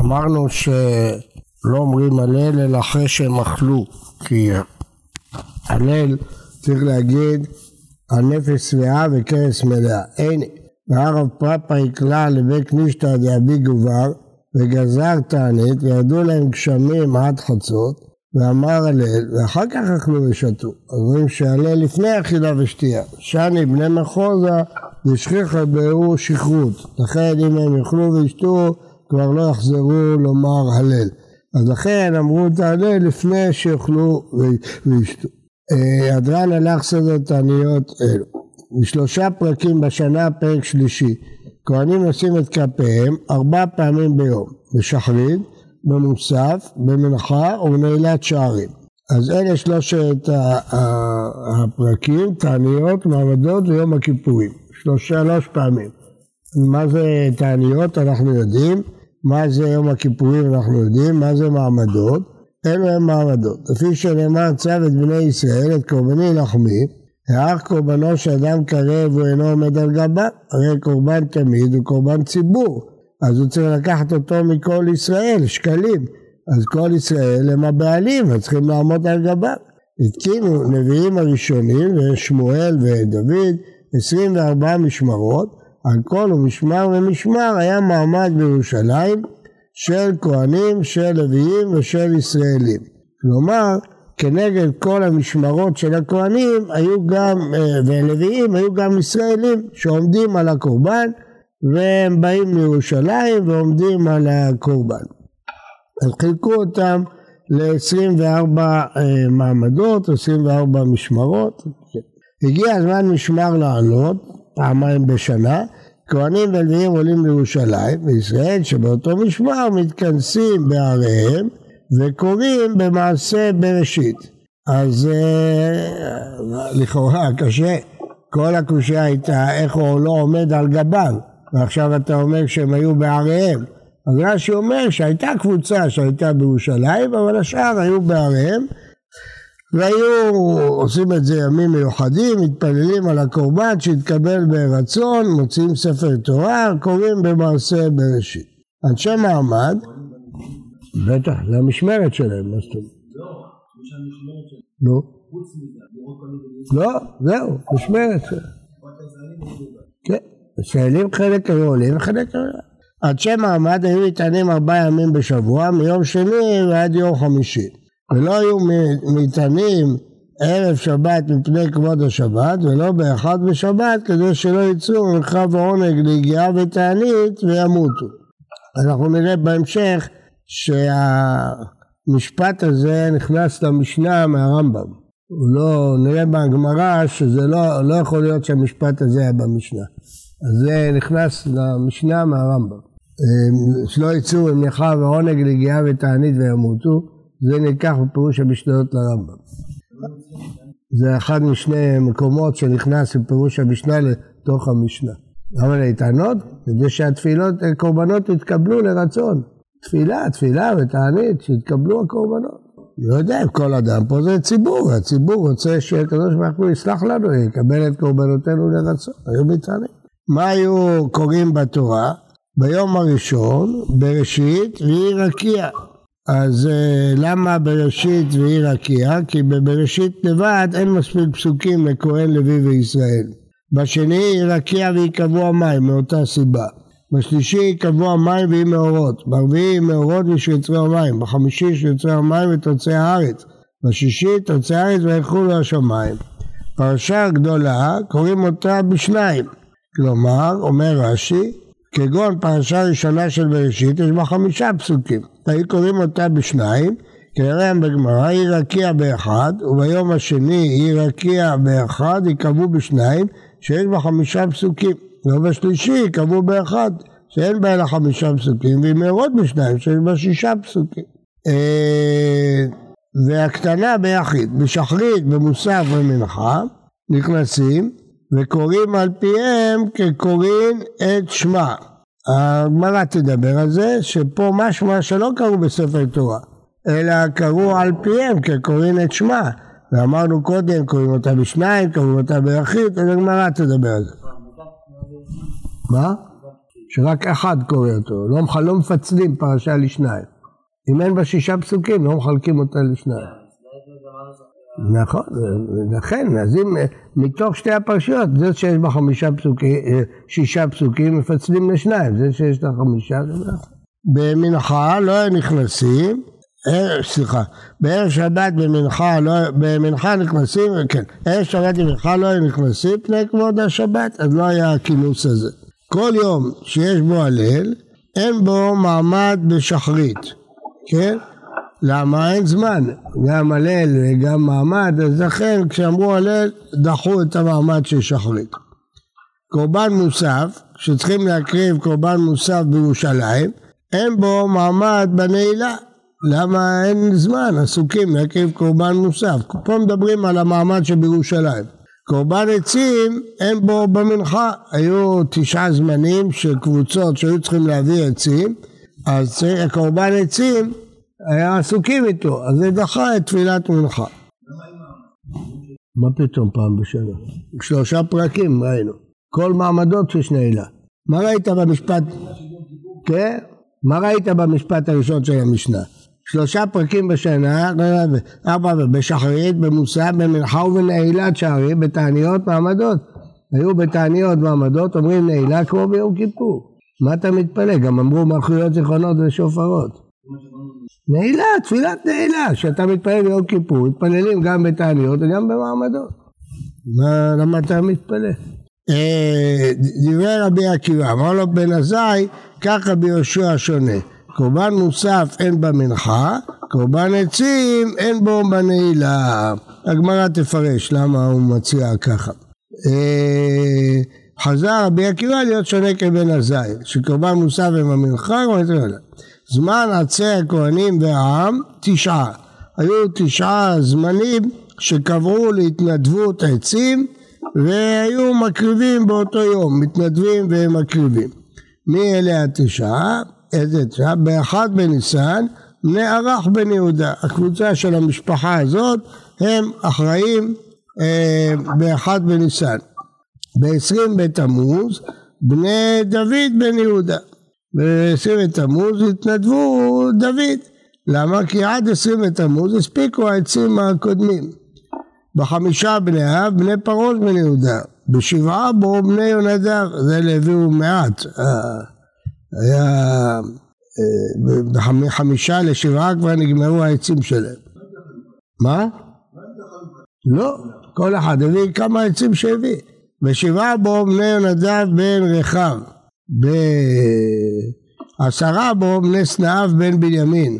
אמרנו שלא אומרים הלל אלא אחרי שהם אכלו, כי הלל צריך להגיד הנפש שבעה וכרס מלאה. אין, והרב פרפא יקלע לבית נישתא דאבי גובר וגזר תענית וירדו להם גשמים עד חצות ואמר הלל ואחר כך אכלו ושתו. אומרים שהלל לפני אכילה ושתייה. שני בני מחוזה ושכיחא באו שכרות. לכן אם הם יאכלו וישתו כבר לא יחזרו לומר הלל. אז לכן אמרו את ההלל לפני שיאכלו וישתו. אה, הדרן הלך סדר תעניות אלו. בשלושה פרקים בשנה, פרק שלישי. כהנים נושאים את כפיהם ארבע פעמים ביום, בשחרית, במוסף, במנחה ובנעילת שערים. אז אלה שלושת הפרקים, תעניות, מעמדות ויום הכיפורים. שלוש פעמים. מה זה תעניות אנחנו יודעים, מה זה יום הכיפורים אנחנו יודעים, מה זה מעמדות, אלו הם מעמדות. לפי שנאמר צו את בני ישראל, את קורבני לחמי, האח קורבנו שאדם קרב הוא אינו עומד על גבה, הרי קורבן תמיד הוא קורבן ציבור, אז הוא צריך לקחת אותו מכל ישראל, שקלים, אז כל ישראל הם הבעלים, אז צריכים לעמוד על גבה. התקינו נביאים הראשונים, ושמואל ודוד, 24 משמרות, על כל משמר ומשמר היה מעמד בירושלים של כהנים, של לוויים ושל ישראלים. כלומר, כנגד כל המשמרות של הכהנים היו גם, אה, והלוויים היו גם ישראלים שעומדים על הקורבן והם באים לירושלים ועומדים על הקורבן. אז חילקו אותם ל-24 אה, מעמדות, 24 משמרות. הגיע הזמן משמר לעלות, פעמיים בשנה, כהנים ולוויים עולים לירושלים, וישראל שבאותו משמר מתכנסים בעריהם וקוראים במעשה בראשית. אז אה, לכאורה קשה, כל הקושייה הייתה איך הוא לא עומד על גביו, ועכשיו אתה אומר שהם היו בעריהם. אז רש"י אומר שהייתה קבוצה שהייתה בירושלים, אבל השאר היו בעריהם, והיו עושים את זה ימים מיוחדים, מתפללים על הקורבן שהתקבל ברצון, מוציאים ספר תורה, קוראים במעשה בראשית. אנשי מעמד, בטח, זה המשמרת שלהם, מה זאת אומרת? לא, נו. לא, זהו, משמרת שלהם. כן, ישראלים חלק היו עולים וחלק היו... אנשי מעמד היו ניתנים ארבעה ימים בשבוע, מיום שני ועד יום חמישי. ולא היו ניתנים ערב שבת מפני כבוד השבת ולא באחד בשבת כדי שלא יצאו מרחב העונג ליגיעה ותענית וימותו. אנחנו נראה בהמשך שהמשפט הזה נכנס למשנה מהרמב"ם. לא, נראה בהגמרא שזה לא, לא יכול להיות שהמשפט הזה היה במשנה. אז זה נכנס למשנה מהרמב"ם. שלא יצאו ממלאכה ועונג ליגיעה ותענית וימותו, זה נלקח בפירוש המשניות לרמב"ם. זה אחד משני מקומות שנכנס בפירוש המשנה לתוך המשנה. למה להתענות? כדי שהתפילות, קורבנות יתקבלו לרצון. תפילה, תפילה ותענית, שיתקבלו הקורבנות. לא יודע כל אדם פה זה ציבור, הציבור רוצה שהקדוש ברוך הוא יסלח לנו, יקבל את קורבנותינו לרצון, היו מתענית. מה היו קוראים בתורה? ביום הראשון, בראשית, ויהי רקיע. אז uh, למה בראשית ויהי רקיע? כי בבראשית לבד אין מספיק פסוקים לכהן לוי וישראל. בשני יהי רקיע ויקבעו המים מאותה סיבה. בשלישי יקבעו המים ויהי מאורות. ברביעי מאורות ושיוצרי המים. בחמישי שיוצרי המים ותוצאי הארץ. בשישי תוצאי הארץ וילכו לו השמיים. פרשה גדולה קוראים אותה בשניים. כלומר, אומר רש"י, כגון פרשה ראשונה של בראשית, יש בה חמישה פסוקים. היו קוראים אותה בשניים, כנראה בגמרא, היא רקיע באחד, וביום השני היא רקיע באחד, יקבעו בשניים, שיש בה חמישה פסוקים. וביום השלישי יקבעו באחד, שאין בה אלא חמישה פסוקים, והיא מהרות בשניים, שיש בה שישה פסוקים. אה, והקטנה ביחיד, בשחרית, במוסף ומנחה, נכנסים וקוראים על פיהם כקוראים את שמה. הגמרא תדבר על זה, שפה משמע שלא קראו בספר תורה, אלא קראו על פיהם כקוראים את שמה. ואמרנו קודם, קוראים אותה בשניים, קוראים אותה ביחיד, אז הגמרא תדבר על זה. מה? שרק אחד קורא אותו, לא, לא מפצלים פרשה לשניים. אם אין בה שישה פסוקים, לא מחלקים אותה לשניים. נכון, לכן, אז אם מתוך שתי הפרשיות, זה שיש בה חמישה פסוקים, שישה פסוקים, מפצלים לשניים, זה שיש לה חמישה, זה נכון. במנחה לא נכנסים, אה, סליחה, בערב שבת במנחה, לא, במנחה נכנסים, כן, ערב שבת במנחה לא היו נכנסים פני כבוד השבת, אז לא היה הכינוס הזה. כל יום שיש בו הלל, אין בו מעמד בשחרית, כן? למה? אין זמן, גם הלל וגם מעמד, אז לכן כשאמרו הלל, דחו את המעמד של שחרית. קורבן מוסף, כשצריכים להקריב קורבן מוסף בירושלים, אין בו מעמד בנעילה. למה אין זמן, עסוקים להקריב קורבן מוסף. פה מדברים על המעמד שבירושלים. קורבן עצים אין בו במנחה, היו תשעה זמנים של קבוצות שהיו צריכים להביא עצים, אז קורבן עצים היה עסוקים איתו, אז זה דחה את תפילת מנחה. מה פתאום פעם בשנה? שלושה פרקים ראינו, כל מעמדות יש נעילה. מה ראית במשפט? כן? מה ראית במשפט הראשון של המשנה? שלושה פרקים בשנה, ארבע בשחרית, במוסף, במנחה ובנעילת שערים, בתעניות מעמדות. היו בתעניות מעמדות, אומרים נעילה כמו ביום כיפור. מה אתה מתפלא? גם אמרו מלכויות זיכרונות ושופרות. נעילה, תפילת נעילה, כשאתה מתפלל ביום כיפור, מתפללים גם בתעניות וגם במעמדות. מה, למה אתה מתפלא? אה, דברי רבי עקיבא, אמר לו בן עזאי, ככה ביהושע שונה. קורבן מוסף אין במנחה, קורבן עצים אין בו בנעילה. הגמרא תפרש למה הוא מציע ככה. אה, חזר רבי עקיבא להיות שונה כבן עזאי, שקורבן מוסף אין במנחה, זמן עצי הכהנים והעם תשעה. היו תשעה זמנים שקבעו להתנדבות עצים והיו מקריבים באותו יום, מתנדבים ומקריבים. מי אלה התשעה? איזה תשעה? באחד בניסן, בני ערך בן יהודה. הקבוצה של המשפחה הזאת הם אחראים אה, באחד בניסן. בעשרים בתמוז, בני דוד בן יהודה. בעשרים בתמוז התנדבו דוד. למה? כי עד עשרים בתמוז הספיקו העצים הקודמים. בחמישה בני אב, בני פרעה בן יהודה. בשבעה בו בני יונדב, זה הביאו מעט. אה, היה אה, בחמישה לשבעה כבר נגמרו העצים שלהם. מה? לא, כל אחד הביא כמה עצים שהביא. בשבעה בו בני יונדב בן רחב. בעשרה בו בני סנאב בן בנימין.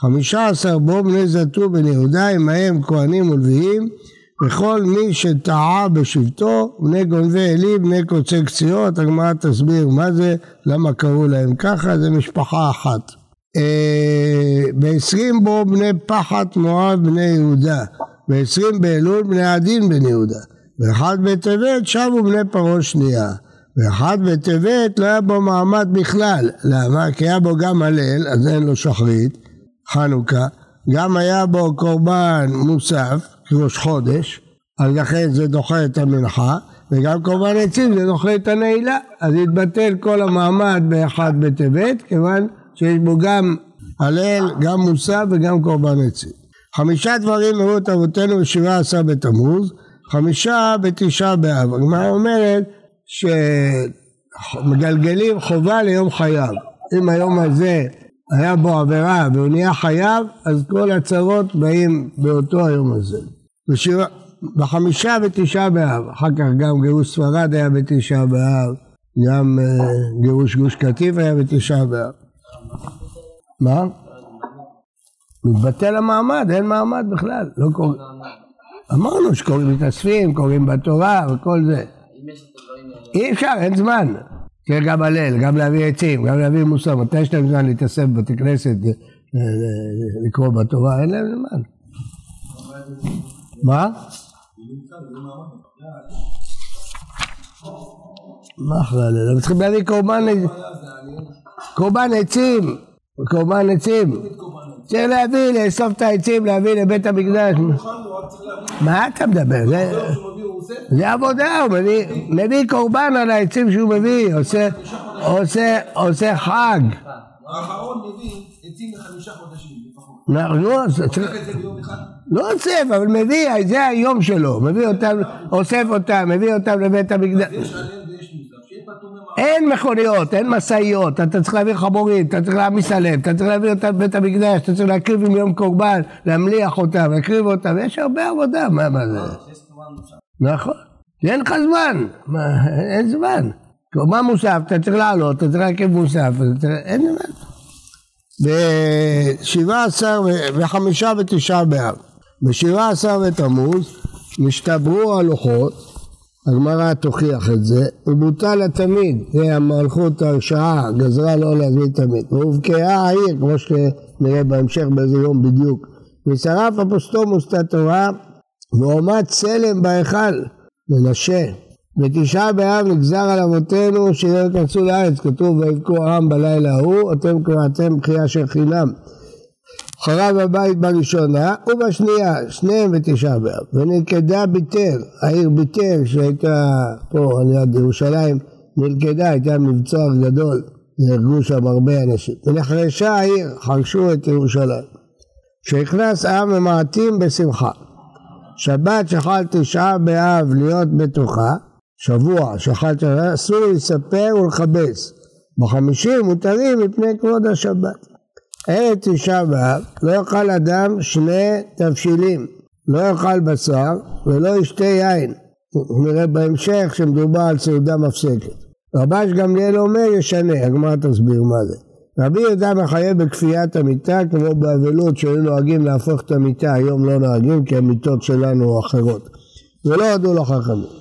חמישה עשר בו בני זתו בן יהודה עמהם כהנים ולוויים וכל מי שטעה בשבטו, בני גונבי עלי, בני קוצי קציעות, הגמרא תסביר מה זה, למה קראו להם ככה, זה משפחה אחת. אה, בעשרים בו בני פחת מואב בני יהודה, בעשרים באלול בני עדין בן יהודה, ואחד בטבת שבו בני פרעה שנייה, ואחד בטבת לא היה בו מעמד בכלל, למה? כי היה בו גם הלל, אז אין לו שחרית, חנוכה, גם היה בו קורבן מוסף, ראש חודש, אז לכן זה דוחה את המנחה, וגם קורבן עצים זה דוחה את הנעילה, אז יתבטל כל המעמד באחד בטבת, כיוון שיש בו גם הלל, גם מוסף וגם קורבן עצים. חמישה דברים הראו את אבותינו בשבעה עשר בתמוז, חמישה בתשעה באב. הגמרא אומרת שמגלגלים חובה ליום חייו. אם היום הזה היה בו עבירה והוא נהיה חייב, אז כל הצרות באים באותו היום הזה. בשבע, בחמישה בתשעה באב, אחר כך גם גירוש ספרד היה בתשעה באב, גם uh, גירוש גוש קטיף היה בתשעה באב. מה? מתבטל המעמד, אין מעמד בכלל, לא קוראים. אמרנו שקוראים מתאספים, קוראים בתורה וכל זה. אי אפשר, אין זמן. תהיה גם הלל, גם להביא עצים, גם להביא מוסר. מתי יש להם זמן להתאסף בבתי כנסת, אה, אה, לקרוא בתורה? אין להם זמן. מה? מה אחרי הליל? הם צריכים להביא קורבן קורבן עצים, קורבן עצים. צריך להביא, לאסוף את העצים, להביא לבית המקדש. מה אתה מדבר? זה עבודה, הוא מביא קורבן על העצים שהוא מביא, עושה... עושה חג. האחרון מביא עצים לחמישה חודשים לפחות. לא, לא אוסף, אבל מביא, זה היום שלו, מביא אותם, אוסף אותם, מביא אותם לבית המקדש. יש עליהם ויש מוזר, שיהיה פטור ממע"מ. אין מכוניות, אין משאיות, אתה צריך להביא חמורים, אתה צריך להעמיס עליהם, אתה צריך להביא אותם לבית המקדש, אתה צריך להקריב עם יום קורבן, להמליח אותם, להקריב אותם, יש הרבה עבודה, מה זה? נכון, אין לך זמן, מה, אין זמן. מה מוסף? אתה צריך לעלות, אתה צריך להקריב מוסף, אין זמן. בשבעה עשר וחמישה ותשעה באב, בשבעה עשר בתמוז נשתברו הלוחות, הגמרא תוכיח את זה, ובוטל התמיד, זה המלכות הרשעה, גזרה לא להזמין תמיד, והובקעה העיר, כמו שנראה בהמשך באיזה יום בדיוק, ושרף אפוסטומוס את התורה, ועומד צלם בהיכל, מנשה. בתשעה באב נגזר על אבותינו שלא יכנסו לארץ, כתוב ויבכו העם בלילה ההוא, אתם קראתם בחייה של חינם. חרב הבית בראשונה ובשנייה, שניהם בתשעה באב. ונלכדה ביתר, העיר ביתר שהייתה פה על יד ירושלים, נלכדה, הייתה מבצר גדול, נהרגו שם הרבה אנשים. ונחרשה העיר, חרשו את ירושלים. כשנכנס עם ממעטים בשמחה. שבת שחל תשעה באב להיות בתוכה, שבוע שחל תשעה באב, אסור לספר ולכבס. בחמישים מותרים מפני כבוד השבת. ערב תשעה באב לא יאכל אדם שני תבשילים, לא יאכל בשר ולא ישתה יין. נראה בהמשך שמדובר על סעודה מפסקת. רבש גמליאל אומר ישנה, הגמרא תסביר מה זה. רבי יהודה מחייב בכפיית המיטה כמו באבלות שהיו נוהגים להפוך את המיטה, היום לא נוהגים כי המיטות שלנו אחרות. ולא ידעו לו חכמים.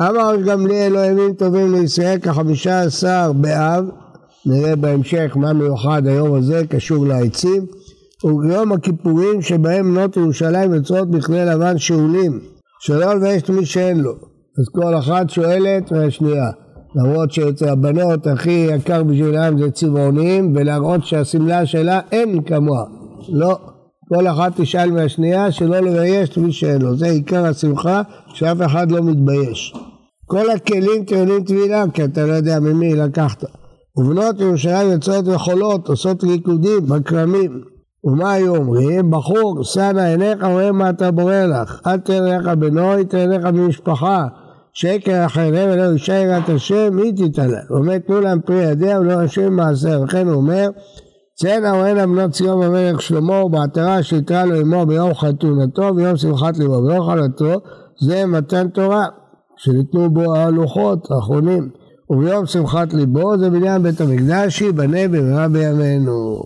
אמר גמליאל לא ימים טובים לישראל כחמישה עשר באב נראה בהמשך מה מיוחד היום הזה קשור לעצים וביום הכיפורים שבהם בנות ירושלים יוצרות בכלי לבן שאולים שלא לבייש מי שאין לו אז כל אחת שואלת מהשנייה למרות שאצל הבנות הכי יקר בשבילם זה צבעונים ולהראות שהשמלה שלה אין כמוה לא כל אחת תשאל מהשנייה שלא לבייש את מי שאין לו זה עיקר השמחה שאף אחד לא מתבייש כל הכלים טעונים טבילה כי אתה לא יודע ממי לקחת ובנות ירושלים יוצאות וחולות, עושות ריקודים בכרמים. ומה היו אומרים? בחור, שנא עיניך רואה מה אתה בורא לך. אל תראה עיניך בנוי, תראה עיניך במשפחה. שקר אחריהם ולא אישה יראת השם, מי תתעלל? הוא אומר תנו להם פרי ידיה ולא השם מעשה. וכן הוא אומר, צאנה וראינה בנות ציון במלך שלמה ובעטרה שהתרה לו עמו ביום חתונתו ביום שמחת ליבו ביום חלתו זה מתן תורה שניתנו בו הלוחות האחרונים. וביום שמחת ליבו זה בניין בית המקדש ייבנה במהרה בימינו.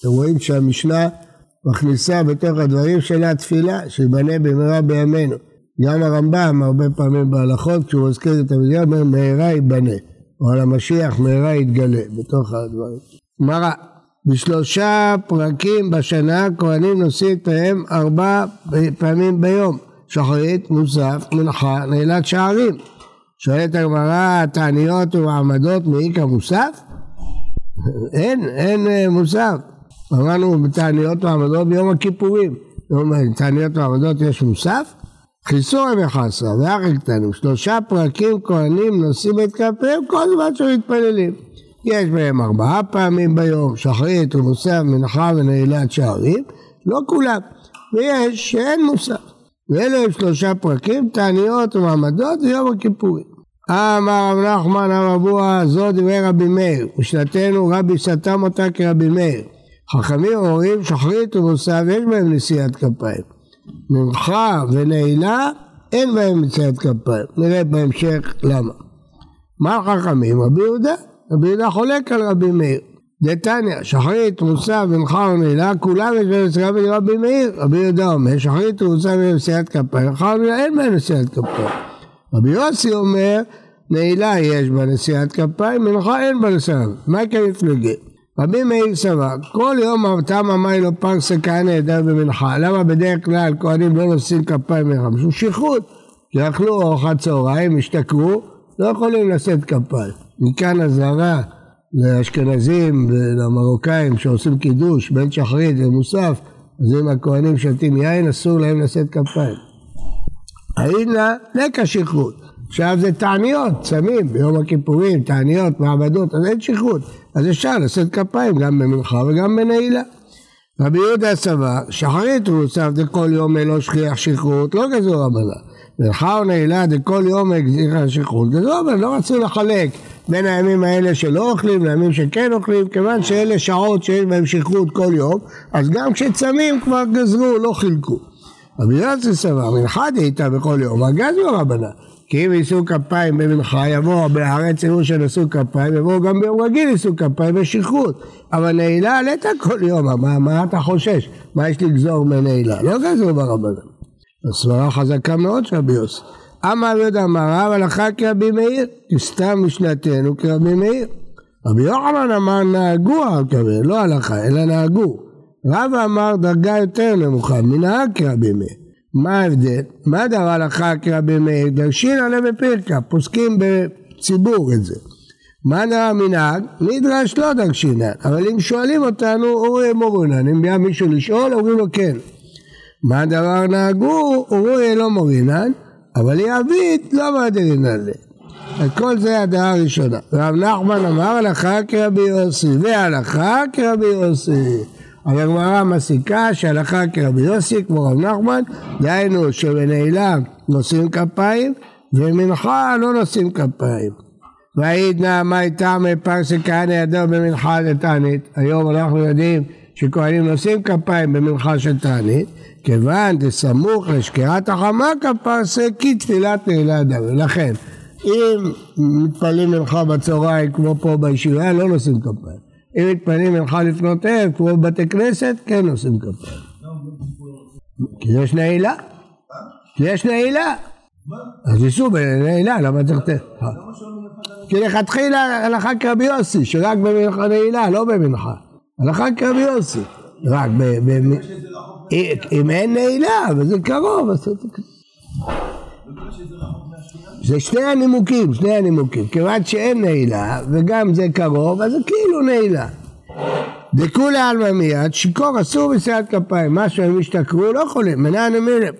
אתם רואים שהמשנה מכניסה בתוך הדברים שלה התפילה שיבנה במהרה בימינו. גם הרמב"ם הרבה פעמים בהלכות כשהוא מזכיר את המדינה אומר מהרה ייבנה או על המשיח מהרה יתגלה בתוך הדברים. גמרא בשלושה פרקים בשנה כהנים נושאים את האם ארבע פעמים ביום שחרית, מוסף, מנחה, נעילת שערים שואלת הגמרא, תעניות ומעמדות מאיכא מוסף? אין, אין אה, מוסף. אמרנו בתעניות ומעמדות ביום הכיפורים. תעניות ומעמדות יש מוסף? חיסור המחסרה ואחר קטנים, שלושה פרקים כהנים נושאים את כפיהם כל זמן שמתפללים. יש בהם ארבעה פעמים ביום, שחרית ומוסף, מנחה ונעילת שערים, לא כולם. ויש שאין מוסף. ואלו הם שלושה פרקים, תעניות ומעמדות ויום הכיפורים. אמר רב נחמן הרב אבוה זו דברי רבי מאיר ושנתנו רבי סתם אותה כרבי מאיר חכמים אומרים שחרית ומוסף יש בהם נשיאת כפיים מנחה ונעילה אין בהם נשיאת כפיים נראה בהמשך למה מה חכמים? רבי יהודה רבי יהודה חולק על רבי מאיר דתניא, שחרית, מוסף, מנחה ונעילה, כולם יש בהם נשיאת כפיים רבי מאיר. רבי יהודה אומר, שחרית בהם נשיאת כפיים, מנחה ונעילה אין בהם נשיאת כפיים. רבי יוסי אומר, נעילה יש בה נשיאת כפיים, מנחה אין בה נשיאת מה כן מפלגים? רבי מאיר סבר, כל יום תמה מאי לא פרסה כהנא ידע במנחה, למה בדרך כלל כהנים לא נושאים כפיים מנחה? משום שכרות, כי אכלו ארוחת צהריים, השתכרו, לא יכולים לשאת כפיים. מכאן אזהרה לאשכנזים ולמרוקאים שעושים קידוש בין שחרית ומוסף, אז אם הכהנים שותים יין אסור להם לשאת כפיים. האינה לקה שכרות, עכשיו זה תעניות, צמים, ביום הכיפורים, תעניות, מעבדות, אז אין שכרות. אז אפשר לשאת כפיים גם במנחה וגם בנעילה. רבי יהודה סבר, שחרית הוסף דכל יום אלו שכיח שכרות, לא כזו רבנה. מנחה נעילה דכל יום הגזירה שכרות, כזו רבנה, לא רצו לחלק בין הימים האלה שלא אוכלים לימים שכן אוכלים, כיוון שאלה שעות שיש בהם שכרות כל יום, אז גם כשצמים כבר גזרו, לא חילקו. רבי יוסי סבר, מנחה דהייתה בכל יום, הגזו רבנה. כי אם יישאו כפיים במנחה, יבוא בארץ יראו שנשאו כפיים, יבואו גם ביום רגיל יישאו כפיים בשכרות. אבל נעילה עלית כל יום, מה, מה אתה חושש? מה יש לגזור מנעילה? לא גזרו ברבנן. הסברה חזקה מאוד של רבי יוסי. אמר יהודה אמר רב הלכה כרבי מאיר, סתם משנתנו כרבי מאיר. רבי יוחנן אמר נהגו על כרבי, לא הלכה, אלא נהגו. רב אמר דרגה יותר נמוכה, מנהג כרבי מאיר. מה ההבדל? מה דבר הלכה כרבי מאיר? דרשין עולה בפירקה, פוסקים בציבור את זה. מה דבר מנהג? נדרש לא דרשינן, אבל אם שואלים אותנו, אורי מורינן, אם בא מישהו לשאול, אומרים לו כן. מה דבר נהגו? אורי לא מורינן, אבל יעביד לא מעדרינן לי. כל זה הדעה הראשונה. רב נחמן אמר הלכה כרבי יוסי, והלכה כרבי יוסי. אבל הגמרא מסיקה שהלכה כרבי יוסי כמו רב נחמן, דהיינו שבנעילה נושאים כפיים ומנחה לא נושאים כפיים. והעידנא מאי תמי פרסי כהנא ידו במנחה לתענית. היום אנחנו יודעים שכהנים נושאים כפיים במנחה של תענית, כיוון דסמוך לשקיעת החמה כפרסי כתפילת נעילה אדם. ולכן, אם מתפללים מנחה בצהריים כמו פה בישיבה, לא נושאים כפיים. אם מתפללים מנחה לפנות ערב, כמו בבתי כנסת, כן עושים כפיים. כי יש נעילה. כי יש נעילה. אז ייסעו בנעילה, למה צריך לתת? כי לכתחילה הלכה כרבי יוסי, שרק במנחה נעילה, לא במנחה. הלכה כרבי יוסי. רק ב... אם אין נעילה, וזה קרוב, אז... זה שני הנימוקים, שני הנימוקים. כיוון שאין נעילה, וגם זה קרוב, אז זה כאילו נעילה. דכולי עלמא מיד, שיכור אסור בסיעת כפיים, משהו הם השתכרו, לא יכולים, מנהל המלך.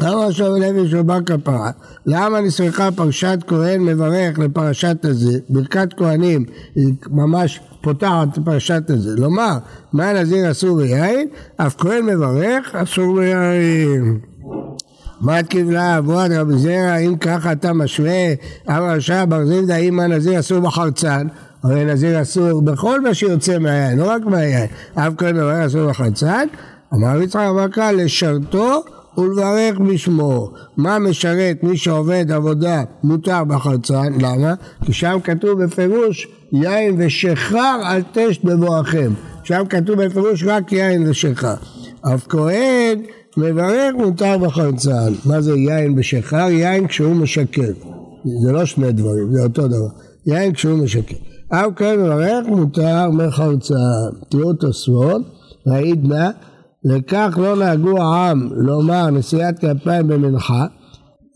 למה עכשיו לוי של בר כפרה? למה נסרחה פרשת כהן מברך לפרשת הזה? ברכת כהנים היא ממש פותחת פרשת הזה. לומר, מה נזיר אסור ביין? אף כהן מברך אסור ביין. מה קיבלה אבוהד רבי זרע, אם ככה אתה משווה, אמר רשע בר זיבדא, אם הנזיר אסור בחרצן, הרי נזיר אסור בכל מה שיוצא מהיין, לא רק מהיין, אף כהן מברך אסור בחרצן, אמר יצחק אמר כאן, לשרתו ולברך בשמו. מה משרת מי שעובד עבודה מותר בחרצן? למה? כי שם כתוב בפירוש יין ושכר על תשת בבואכם. שם כתוב בפירוש רק יין ושכר. אף כהן מברך מותר בחרצן. מה זה יין בשכר? יין כשהוא משקר. זה לא שני דברים, זה אותו דבר. יין כשהוא משקר. אף כהן מברך מותר מחרצן. תראו תוספות, ראית נא לכך לא נהגו העם לומר נשיאת כפיים במנחה,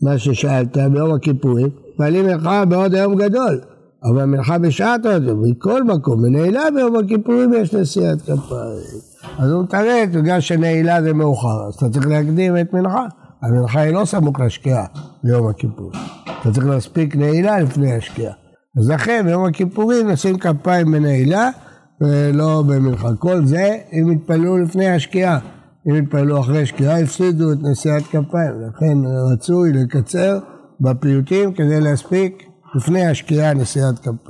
מה ששאלת ביום הכיפורים, ואני מנחה בעוד היום גדול, אבל מנחה בשעת עוד, מכל מקום, בנעילה ביום הכיפורים יש נשיאת כפיים. אז הוא מתרץ, בגלל שנעילה זה מאוחר, אז אתה צריך להקדים את מנחה. המנחה היא לא סמוך לשקיעה ביום הכיפור. אתה צריך להספיק נעילה לפני השקיעה. אז לכן ביום הכיפורים נשים כפיים בנעילה ולא במנחה. כל זה אם יתפללו לפני השקיעה. אם יתפללו אחרי השקיעה הפסידו את נשיאת כפיים. לכן רצוי לקצר בפיוטים כדי להספיק לפני השקיעה נשיאת כפיים.